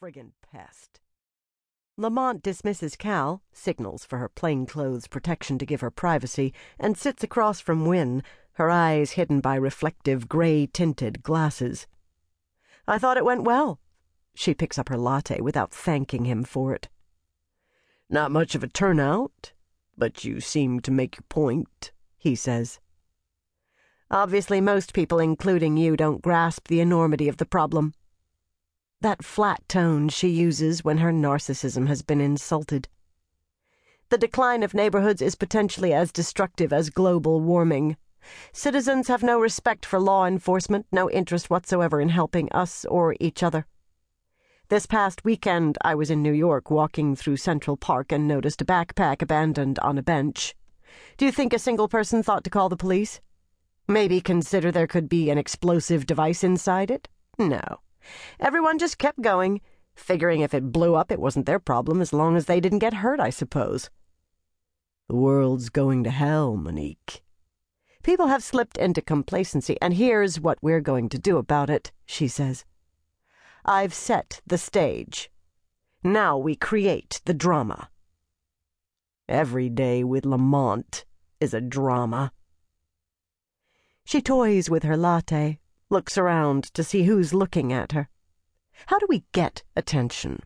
friggin' pest. Lamont dismisses Cal, signals for her plainclothes protection to give her privacy, and sits across from Win, her eyes hidden by reflective gray tinted glasses. I thought it went well. She picks up her latte without thanking him for it. Not much of a turnout, but you seem to make your point, he says. Obviously, most people, including you, don't grasp the enormity of the problem. That flat tone she uses when her narcissism has been insulted. The decline of neighborhoods is potentially as destructive as global warming. Citizens have no respect for law enforcement, no interest whatsoever in helping us or each other. This past weekend, I was in New York walking through Central Park and noticed a backpack abandoned on a bench. Do you think a single person thought to call the police? Maybe consider there could be an explosive device inside it? No. Everyone just kept going, figuring if it blew up, it wasn't their problem as long as they didn't get hurt, I suppose. The world's going to hell, Monique. People have slipped into complacency, and here's what we're going to do about it, she says. I've set the stage. Now we create the drama. Every day with Lamont is a drama. She toys with her latte, looks around to see who's looking at her. How do we get attention?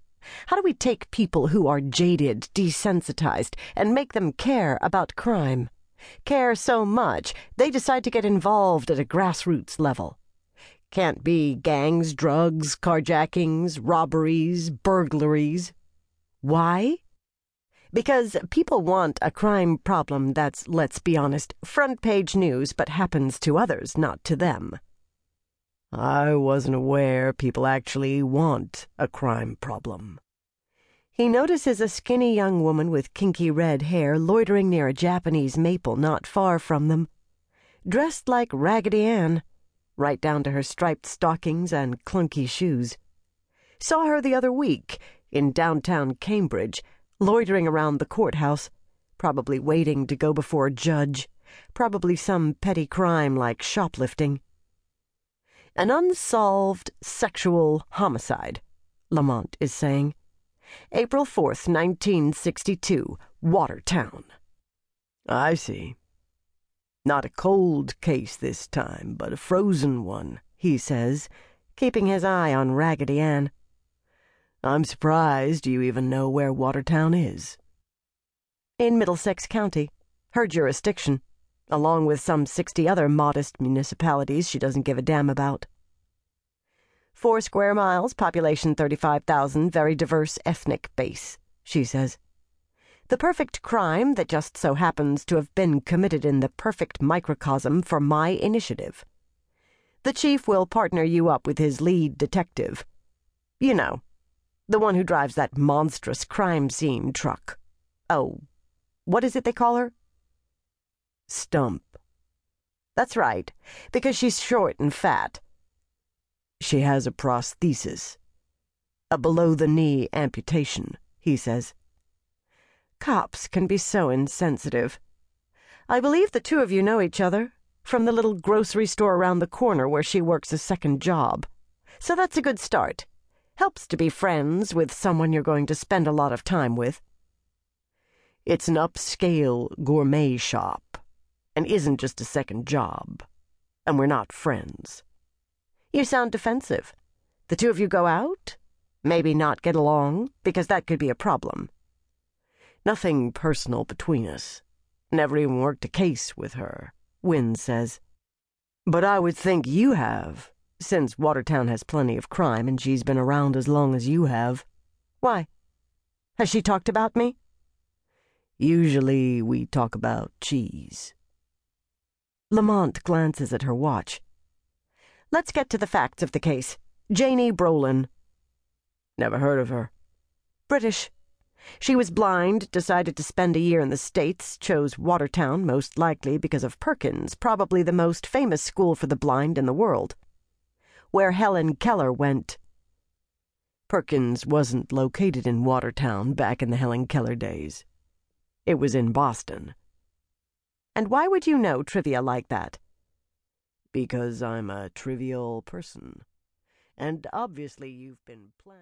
How do we take people who are jaded, desensitized, and make them care about crime? Care so much they decide to get involved at a grassroots level. Can't be gangs, drugs, carjackings, robberies, burglaries. Why? Because people want a crime problem that's, let's be honest, front page news, but happens to others, not to them. I wasn't aware people actually want a crime problem. He notices a skinny young woman with kinky red hair loitering near a Japanese maple not far from them, dressed like Raggedy Ann, right down to her striped stockings and clunky shoes. Saw her the other week in downtown Cambridge loitering around the courthouse, probably waiting to go before a judge, probably some petty crime like shoplifting. An unsolved sexual homicide, Lamont is saying. April 4th, 1962, Watertown. I see. Not a cold case this time, but a frozen one, he says, keeping his eye on Raggedy Ann. I'm surprised you even know where Watertown is. In Middlesex County, her jurisdiction, along with some sixty other modest municipalities she doesn't give a damn about. Four square miles, population 35,000, very diverse ethnic base, she says. The perfect crime that just so happens to have been committed in the perfect microcosm for my initiative. The chief will partner you up with his lead detective. You know, the one who drives that monstrous crime scene truck. Oh, what is it they call her? Stump. That's right, because she's short and fat. She has a prosthesis. A below the knee amputation, he says. Cops can be so insensitive. I believe the two of you know each other from the little grocery store around the corner where she works a second job. So that's a good start. Helps to be friends with someone you're going to spend a lot of time with. It's an upscale gourmet shop and isn't just a second job. And we're not friends. You sound defensive. The two of you go out? Maybe not get along, because that could be a problem. Nothing personal between us. Never even worked a case with her, Win says. But I would think you have since Watertown has plenty of crime and she's been around as long as you have. Why? Has she talked about me? Usually we talk about cheese. Lamont glances at her watch. Let's get to the facts of the case. Janie Brolin. Never heard of her. British. She was blind, decided to spend a year in the States, chose Watertown most likely because of Perkins, probably the most famous school for the blind in the world where Helen Keller went. Perkins wasn't located in Watertown back in the Helen Keller days. It was in Boston. And why would you know trivia like that? Because I'm a trivial person. And obviously you've been planning.